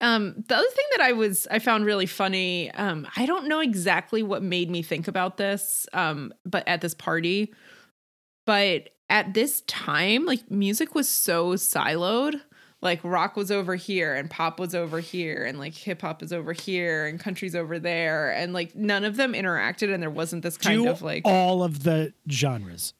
Um, the other thing that I was I found really funny, um, I don't know exactly what made me think about this, um, but at this party, but at this time, like music was so siloed. Like rock was over here and pop was over here and like hip hop is over here and country's over there and like none of them interacted and there wasn't this kind Do of like all of the genres.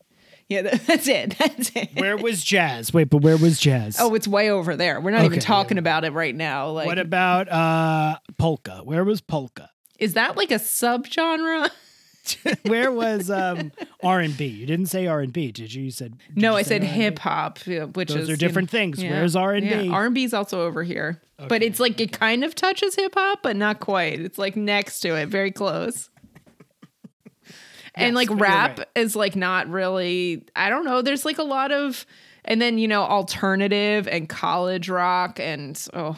yeah [laughs] that's it that's it Where was jazz? Wait, but where was jazz? oh it's way over there we're not even talking about it right now like what about uh polka? Where was polka? is that like a subgenre [laughs] [laughs] Where was um R and B? You didn't say R and B, did you? You said did No, you I said hip hop, which Those is are you different know- things. yeah. Where's R and Yeah, R&B is also over here, but it's like it kind of touches hip hop, but not quite. It's like next to it, very close. and Yes, like rap right. is like not really. I don't know. There's like a lot of, and then you know alternative and college rock and oh,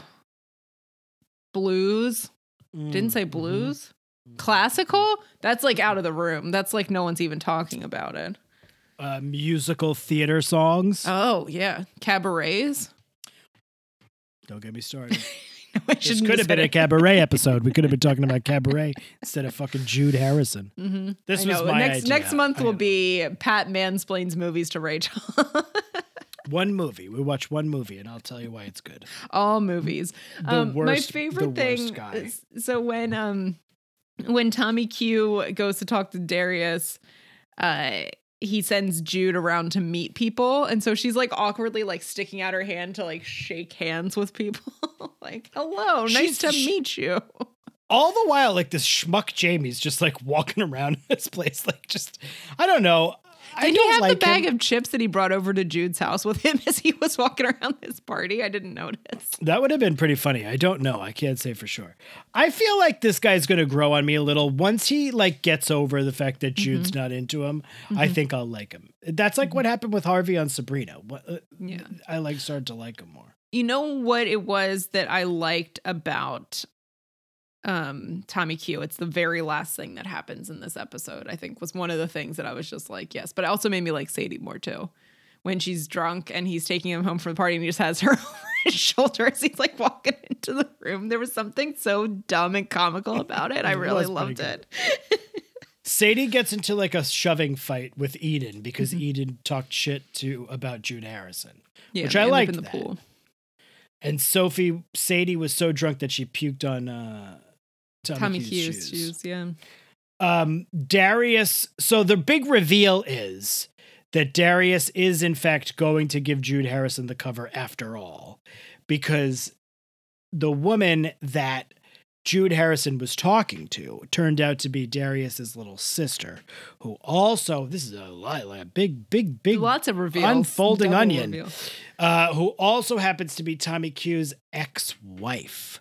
blues. Didn't say Mhm. blues. Classical. That's like out of the room. That's like no one's even talking about it. Uh, musical theater songs. Oh yeah, cabarets. Don't get me started. [laughs] I This could have been a cabaret episode. We could have been talking about cabaret instead of fucking Jude Harrison. [laughs] Mhm. This I was know. my next idea. next month will be Pat mansplains movies to Rachel. [laughs] One movie. We watch one movie, and I'll tell you why it's good. All movies. Um, my favorite worst thing. is- so when um when Tommy Q goes to talk to Darius, uh he sends Jude around to meet people, and so she's like awkwardly like sticking out her hand to like shake hands with people. [laughs] like, hello, nice She's- to she- meet you. All the while, like this schmuck Jamie's just like walking around [laughs] this place, like just I don't know. I Did he have like the bag him. of chips that he brought over to Jude's house with him [laughs] as he was walking around this party? I didn't notice. That would have been pretty funny. I don't know. I can't say for sure. I feel like this guy's going to grow on me a little once he like gets over the fact that mm-hmm. Jude's not into him. I mm-hmm. think I'll like him. That's like what mm-hmm. happened with Harvey on Sabrina. What, uh, Yeah. I like started to like him more. You know what it was that I liked about um Tommy Q? It's the very last thing that happens in this episode, I think was one of the things that I was just like, yes. But it also made me like Sadie more too. When she's drunk and he's taking him home from the party and he just has her [laughs] over his shoulder as he's like walking into the room. There was something so dumb and comical about it. I [laughs] really loved it. [laughs] Sadie gets into like a shoving fight with Eden because Mm-hmm. Eden talked shit to about June Harrison. Yeah, Which I liked in the that. pool. And Sophie Sadie was so drunk that she puked on uh Tommy, Tommy Q's shoes. shoes, yeah. um Darius so the big reveal is that Darius is in fact going to give Jude Harrison the cover after all because the woman that Jude Harrison was talking to turned out to be Darius's little sister who also this is a lot like a big big big Lots of reveals. unfolding double onion. reveal. uh who also happens to be Tommy Q's ex-wife.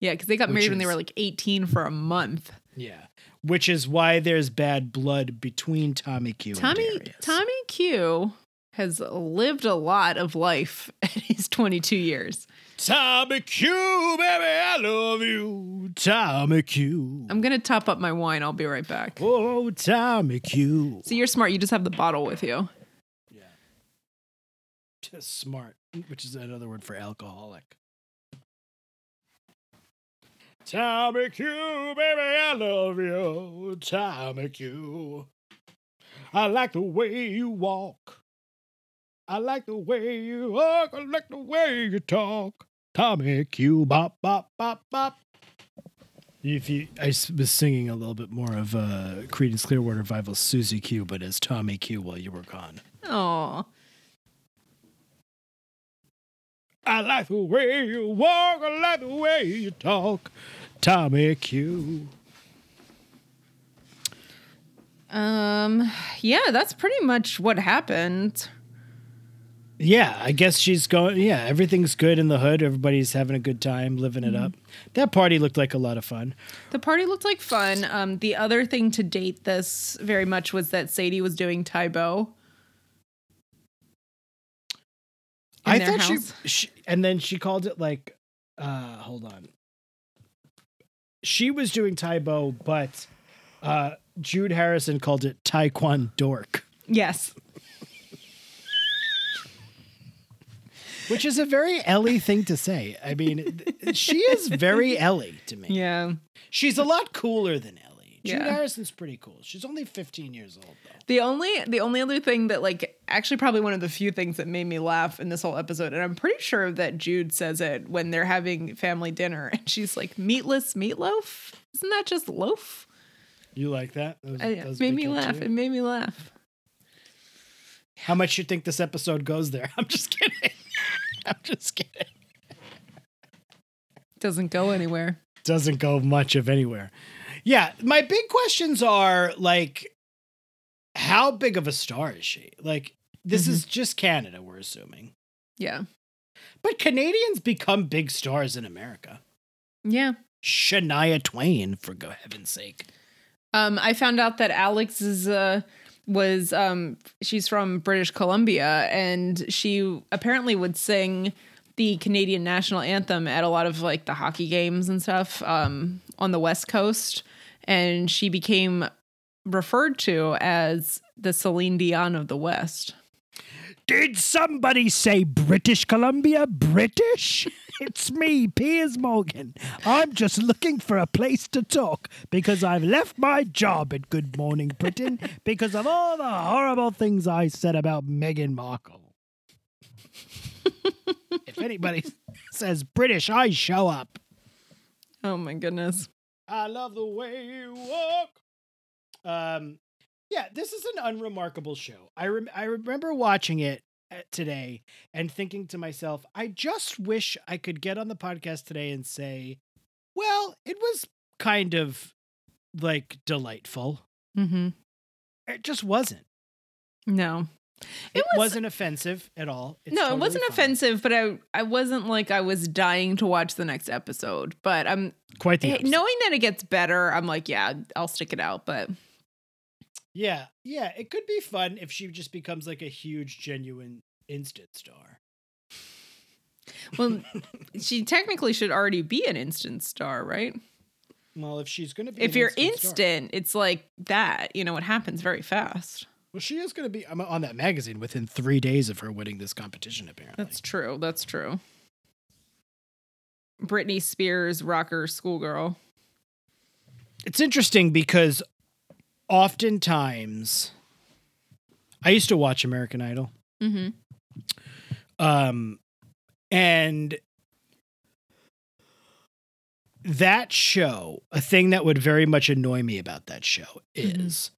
Yeah, because they got married when they were like 18 for a month. Yeah. Which is why there's bad blood between Tommy Q Tommy. Tommy Q has lived a lot of life [laughs] at his 22 years. Tommy Q, baby, I love you. Tommy Q. I'm gonna top up my wine. I'll be right back. oh, Tommy Q. So you're smart. You just have the bottle with you. Yeah. Just smart, which is another word for alcoholic. Tommy Q, baby, I love you. Tommy Q. I like the way you walk. I like the way you walk. I like the way you talk. Tommy Q, bop, bop, bop, bop. If you, I was singing a little bit more of uh, Creedence Clearwater Revival's Susie Q, but as Tommy Q while you were gone. Oh, I like the way you walk. I like the way you talk. Tommy Q. um, yeah, that's pretty much what happened. Yeah, I guess she's going. Yeah, everything's good in the hood. Everybody's having a good time, living it up. That party looked like a lot of fun. The party looked like fun. Um, the other thing to date this very much was that Sadie was doing Tae Bo. I thought she, she, and then she called it like, uh, hold on. She was doing Tae Bo, but uh, Jude Harrison called it Taekwondo dork, Yes. which is a very Ellie thing to say. I mean, she is very Ellie to me. Yeah. She's a lot cooler than Ellie. Jude Yeah. Harrison's pretty cool. She's only 15 years old, though. The only the only other thing that like actually probably one of the few things that made me laugh in this whole episode, and I'm pretty sure that Jude says it when they're having family dinner, [laughs] and she's like, "Meatless meatloaf? Isn't that just loaf?" You like that? That was- I- that made me laugh. too. It made me laugh. How much you think this episode goes there? [laughs] I'm just kidding. [laughs] I'm just kidding. Doesn't go anywhere. Doesn't go much of anywhere. Yeah, my big questions are like, how big of a star is she? Like, this Mm-hmm. is just Canada, we're assuming. Yeah. But Canadians become big stars in America. Yeah. Shania Twain, for go- heaven's sake. Um, I found out that Alex is uh was um she's from British Columbia and she apparently would sing the Canadian national anthem at a lot of like the hockey games and stuff um on the west coast and she became referred to as the Celine Dion of the West. Did somebody say British Columbia? British? [laughs] It's me, Piers Morgan. I'm just looking for a place to talk because I've left my job at Good Morning Britain [laughs] because of all the horrible things I said about Meghan Markle. [laughs] if anybody says British, I show up. Oh my goodness. I love the way you walk. Um, yeah, this is an unremarkable show. I rem- I remember watching it uh, today and thinking to myself, I just wish I could get on the podcast today and say, well, it was kind of like delightful. Mm-hmm. It just wasn't. No. It, was- was, not offensive at all. It's no, it wasn't fine. offensive, but I I wasn't like I was dying to watch the next episode. But I'm Quite the eh, opposite. knowing that it gets better, I'm like, yeah, I'll stick it out. But Yeah, yeah, it could be fun if she just becomes like a huge, genuine instant star. well, [laughs] she technically should already be an instant star, right? Well, if she's going to be, If you're instant instant, it's like that. You know, it happens very fast. Well, she is going to be on that magazine within three days of her winning this competition, apparently. That's true. That's true. Britney Spears, rocker schoolgirl. it's interesting because oftentimes I used to watch American Idol. Mm-hmm. Um, and that show, a thing that would very much annoy me about that show Mhm. is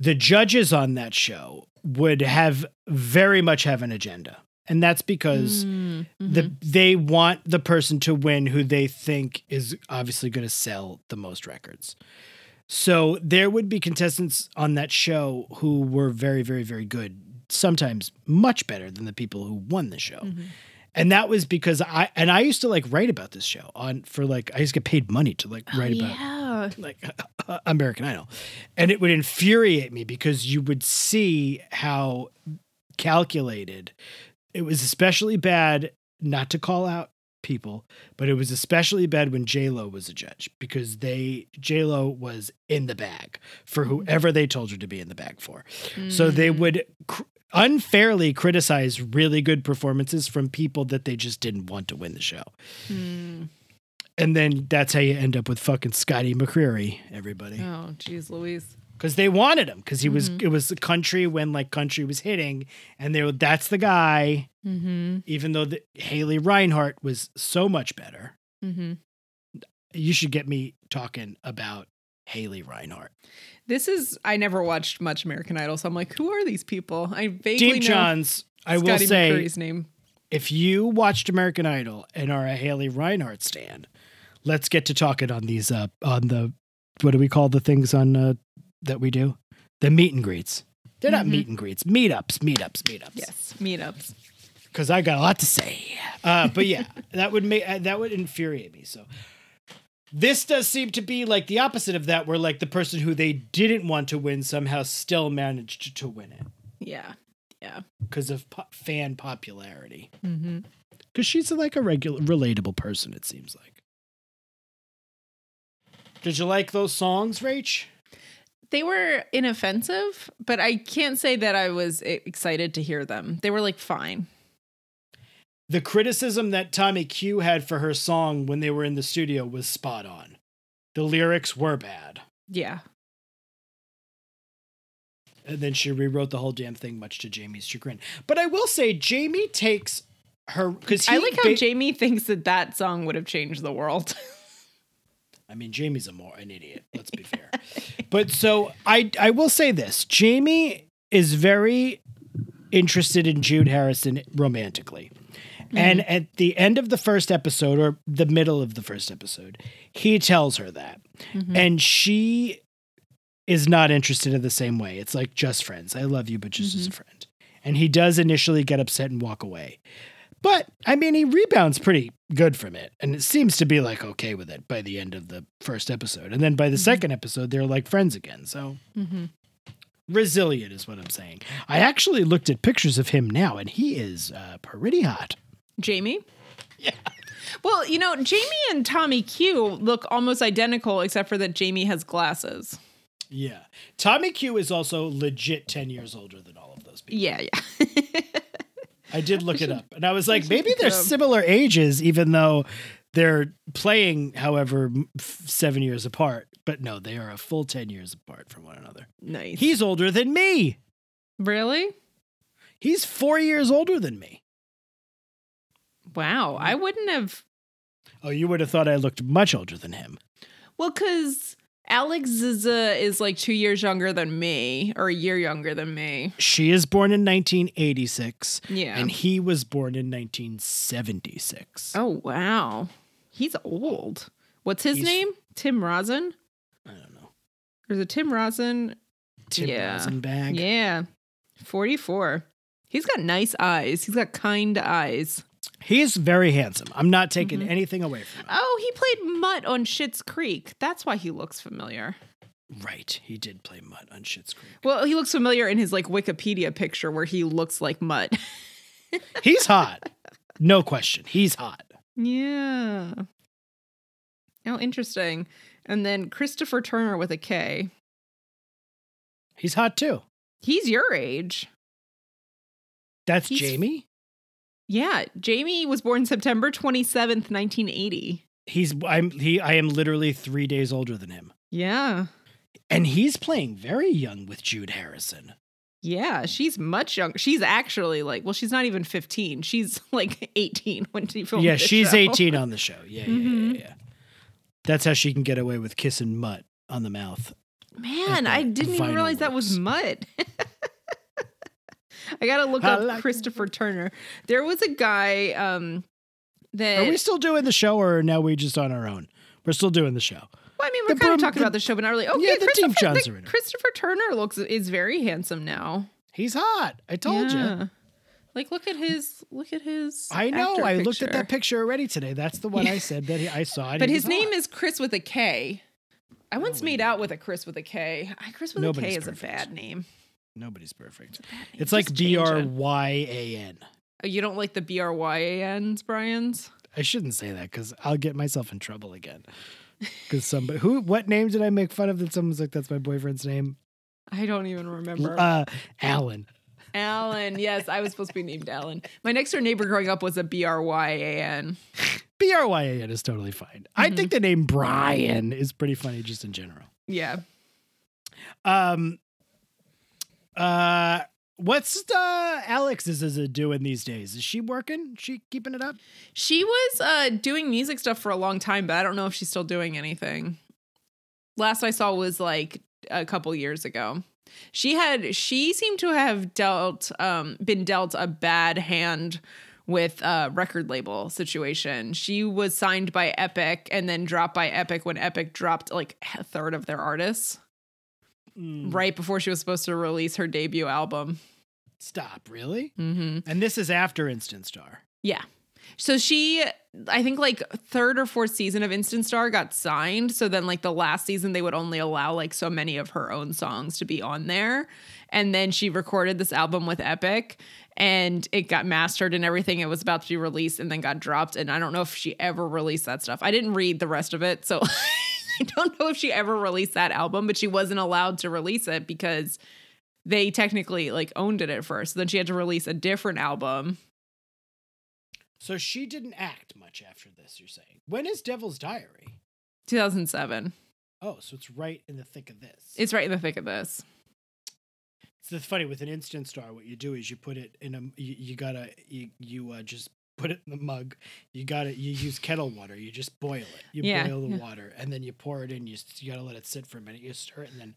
the judges on that show would have very much have an agenda. And that's because Mm-hmm. the they want the person to win who they think is obviously going to sell the most records. So there would be contestants on that show who were very very very good, sometimes much better than the people who won the show. Mhm. And that was because I and I used to like write about this show on for like I used to get paid money to like write oh, about yeah. Like American Idol. And it would infuriate me because you would see how calculated it was especially bad not to call out people, but it was especially bad when J Lo was a judge because they J Lo was in the bag for whoever they told her to be in the bag for. So they Mm. would cr- unfairly criticize really good performances from people that they just didn't want to win the show. Mm. And then that's how you end up with fucking Scotty McCreery, everybody. Oh, jeez, Louise. Because they wanted him. Because he was Mhm. it was the country when like country was hitting, and they were that's the guy. Mm-hmm. Even though the, Haley Reinhart was so much better, Mm-hmm. you should get me talking about Haley Reinhart. This is I never watched much American Idol, so I'm like, who are these people? I vaguely know Johns, I will Scotty say, McCreery's name. if you watched American Idol and are a Haley Reinhart stan, let's get to talking on these uh on the what do we call the things on uh, that we do? The meet and greets. They're not Mhm. meet and greets, meetups, meetups, meetups. Yes, meetups. because I got a lot to say. Uh, but yeah, that would make uh, that would infuriate me. So this does seem to be like the opposite of that, where like the person who they didn't want to win somehow still managed to win it Yeah. Yeah. because of po- fan popularity. Mm-hmm. Because she's like a regular, relatable person. It seems like. Did you like those songs, Rach? They were inoffensive, but I can't say that I was excited to hear them. They were like fine. The criticism that Tommy Q had for her song when they were in the studio was spot on. The lyrics were bad. Yeah. And then she rewrote the whole damn thing, much to Jamie's chagrin. But I will say, Jamie takes her because I like how Jamie thinks that that song would have changed the world. [laughs] I mean, Jamie's a more an idiot. Let's be fair. [laughs] but so I I will say this: Jamie is very interested in Jude Harrison romantically. And at the end of the first episode, or the middle of the first episode, he tells her that. Mhm. And she is not interested in the same way. It's like just friends. I love you, but just as a friend. And he does initially get upset and walk away. But I mean, he rebounds pretty good from it. And it seems to be like okay with it by the end of the first episode. And then by the Mhm. second episode, they're like friends again. So Mhm. resilient is what I'm saying. I actually looked at pictures of him now, and he is uh, pretty hot. Jamie? Yeah. [laughs] Well, you know, Jamie and Tommy Q look almost identical, except for that Jamie has glasses. Yeah. Tommy Q is also legit 10 years older than all of those people. Yeah, yeah. [laughs] I did look it up, and I was like, should maybe they're similar ages, even though they're playing, however, seven years apart. But no, they are a full ten years apart from one another. Nice. He's older than me. really He's four years older than me. wow. I wouldn't have. Oh, you would have thought I looked much older than him. Well, because Alex Zizza is like two years younger than me, or a year younger than me. She is born in 1986, Yeah. and he was born in 1976. oh wow, he's old. What's his He's- name? Tim Rozon. I don't know. There's a Tim Rozon? Tim Yeah. Rosenbag. Yeah, forty-four. He's got nice eyes. He's got kind eyes. He's very handsome. I'm not taking Mhm. anything away from him. Oh, he played Mutt on Schitt's Creek. That's why he looks familiar. Right. He did play Mutt on Schitt's Creek. Well, he looks familiar in his like Wikipedia picture where he looks like Mutt. [laughs] He's hot. No question. He's hot. yeah. Oh, interesting. And then Kristopher Turner with a K. He's hot too. He's your age. That's He's- Jamie. Yeah, Jamie was born September 27th, 1980. He's I'm he I am literally 3 days older than him. Yeah. And he's playing very young with Jude Harrison. Yeah, she's much younger. She's actually like, well, she's not even 15. She's like 18 when she filmed yeah, she's show. 18 on the show. Yeah, yeah, yeah, mm-hmm. yeah, yeah. That's how she can get away with kissing Mutt on the mouth. Man, I didn't even realize that was works. [laughs] I gotta look I up like- Kristopher Turner. There was a guy um that Are we still doing the show or are now we just on our own? We're still doing the show. well, I mean, we're the kind of talking the- about the show, but not really. Okay, Yeah, the Kristopher, Johns the- are in it. Kristopher Turner looks is very handsome now. He's hot. I told you. Like, look at his look at his. I know. I looked at that picture already today. That's the one I said that he, I saw. But his name hot. is Kris with a K. I once we made out with a Kris with a K. I Kris with Nobody's a K is perfect. a bad name. Nobody's perfect. It's like B R. Y A N. Oh, You don't like the B R Y A N's, Brian's? I shouldn't say that because I'll get myself in trouble again. Because somebody who what name did I make fun of that someone's like that's my boyfriend's name? I don't even remember. Uh, Alan. Alan. Yes, I was supposed to be named Alan. My next door neighbor growing up was a B R Y A N. B R Y A N is totally fine. I Mm-hmm. think the name Brian is pretty funny just in general. Yeah. Um. Uh. What's uh Alex is, is doing these days? Is she working? She keeping it up? She was uh, doing music stuff for a long time, but I don't know if she's still doing anything. Last I saw was like a couple years ago. She had she seemed to have dealt um been dealt a bad hand with a record label situation. She was signed by Epic and then dropped by Epic when Epic dropped like a third of their artists Mm, right before she was supposed to release her debut album. Stop. Really? Mhm. And this is after Instant Star. Yeah. So she, I think like third or fourth season of Instant Star got signed. So then like the last season, they would only allow like so many of her own songs to be on there. And then she recorded this album with Epic and it got mastered and everything. It was about to be released and then got dropped. And I don't know if she ever released that stuff. I didn't read the rest of it. So [laughs] [laughs] I don't know if she ever released that album, but she wasn't allowed to release it because they technically like owned it at first. Then she had to release a different album So she didn't act much after this. You're saying when is Devil's Diary? 2007. Oh, so it's right in the thick of this. It's right in the thick of this. It's funny with an instant star. What you do is you put it in a. You, you gotta you you uh, just put it in the mug. You got it. you use kettle water. You just boil it. You Yeah, boil the yeah. water and then you pour it in. You you gotta let it sit for a minute. You stir it and then,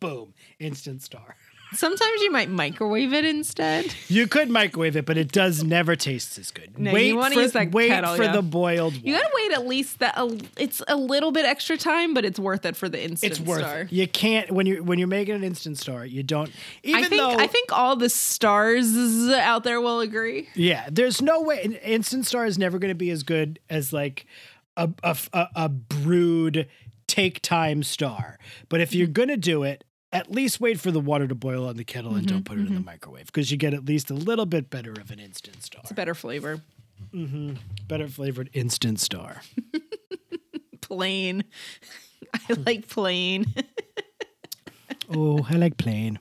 boom, instant star. [laughs] Sometimes you might microwave it instead. You could microwave it, but it does never taste as good. No, you wait wanna for, use that wait kettle, for yeah. the boiled. You gotta wait at least that. A, it's a little bit extra time, but it's worth it for the instant It's worth star. it. You can't when you when you're making an instant star. You don't. Even I think though I think all the stars out there will agree. Yeah, there's no way an Instant Star is never going to be as good as like a a, a, a brewed take time star. But if Mm-hmm. you're going to do it, at least wait for the water to boil on the kettle and Mm-hmm, don't put it in the microwave because you get at least a little bit better of an Instant Star. It's a better flavor. Mm-hmm. Better flavored Instant Star. [laughs] Plain. [laughs] I like plain. [laughs] oh, I like plain.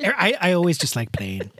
I, I always just like plain.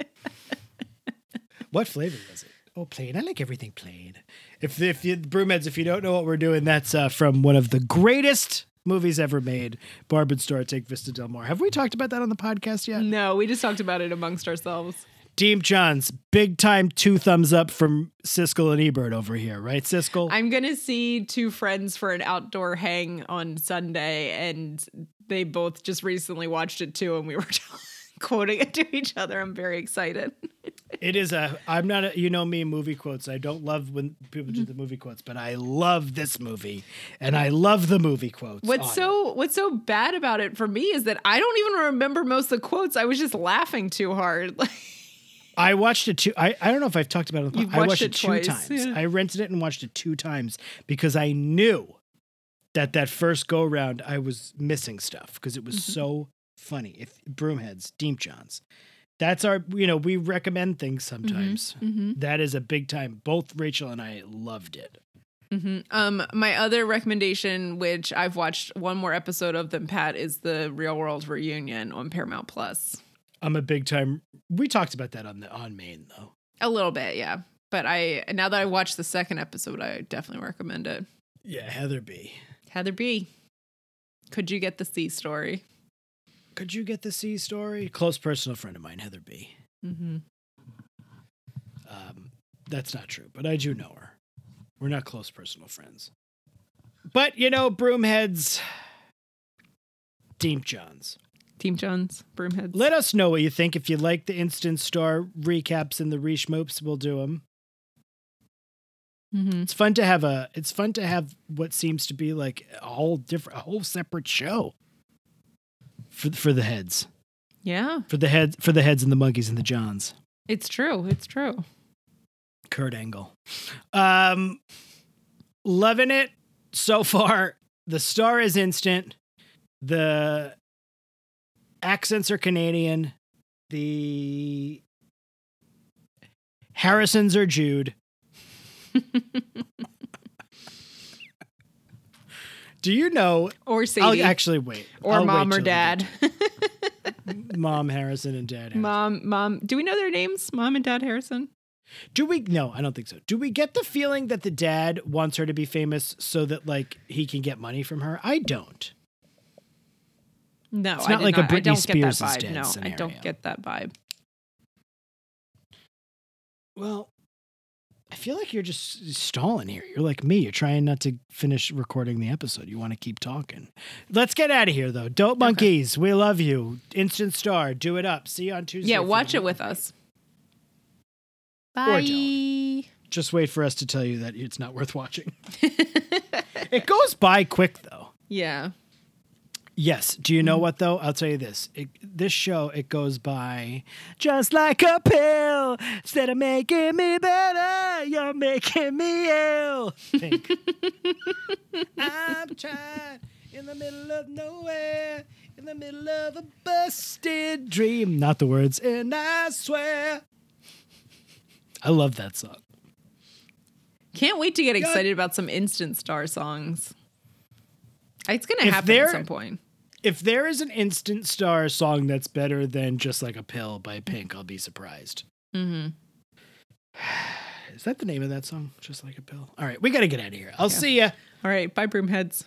What flavor was it? Oh, plain. I like everything plain. If if you broomheads, if you don't know what we're doing, that's uh, from one of the greatest movies ever made, Barb and Star Take Vista Del Mar. Have we talked about that on the podcast yet? No, we just talked about it amongst ourselves. Deep Johns, big time two thumbs up from Siskel and Ebert over here, right, Siskel? I'm gonna see two friends for an outdoor hang on Sunday, and they both just recently watched it too, and we were [laughs] quoting it to each other. I'm very excited. [laughs] it is a. I'm not a. You know me, movie quotes. I don't love when people do the movie quotes, but I love this movie, and I love the movie quotes. What's so it. What's so bad about it for me is that I don't even remember most of the quotes. I was just laughing too hard. [laughs] I watched it two. I, I don't know if I've talked about it. You've I watched watched it it, two twice, times. yeah. I rented it and watched it two times because I knew that that first go round I was missing stuff because it was Mm-hmm. so funny. If Broomheads, Deep Johns, that's our. You know, we recommend things sometimes. mm-hmm. That is a big time. Both Rachel and I loved it. hmm Um, my other recommendation, which I've watched one more episode of than Pat, is the Real World Reunion on Paramount Plus. I'm a big time. We talked about that on the on main though. A little bit, yeah. But I now that I watched the second episode, I definitely recommend it. Yeah, Heather B. Heather B. Could you get the C story? Could you get the C story? Close personal friend of mine, Heather B. Mm-hmm. Um, that's not true, but I do know her. We're not close personal friends. But you know, broomheads, Deep Johns. Team Jones, Broomheads. Let us know what you think. If you like the instant star recaps and the Reach Moops, we'll do them. mm-hmm. It's fun to have a. It's fun to have what seems to be like a whole different, a whole separate show for for the heads, Yeah, for the heads, for the heads and the monkeys and the Johns. it's true. It's true. Kurt Angle. Um, loving it so far. The star is instant. The accents are Canadian. The Harrisons are Jude. [laughs] Do you know? Or I'll actually wait. or I'll mom wait or dad. [laughs] Mom Harrison and Dad Harrison. mom, mom. Do we know their names? Mom and Dad Harrison? Do we? No, I don't think so. Do we get the feeling that the dad wants her to be famous so that like he can get money from her? I don't. No, It's not did like a not. I Britney Spears' get that dad No, I don't get that vibe. Well, I feel like you're just stalling here. You're like me. You're trying not to finish recording the episode. You want to keep talking. Let's get out of here though. Dope monkeys, we love you. Instant star, do it up. See you on Tuesday. Yeah, watch it with us. Bye. Just wait for us to tell you that it's not worth watching. [laughs] it goes by quick though. yeah. Yes. Do you know Mm-hmm. what though? I'll tell you this. It, this show it goes by just like a pill. Instead of making me better, you're making me ill. Pink. [laughs] I'm trying in the middle of nowhere, in the middle of a busted dream. Not the words, and I swear. I love that song. Can't wait to get excited about some instant star songs. It's gonna If happen at some point. If there is an instant star song that's better than just like a pill by Pink, I'll be surprised. Mm-hmm. [sighs] Is that the name of that song? Just like a pill. All right, we got to get out of here. I'll see ya. All right, bye, broomheads.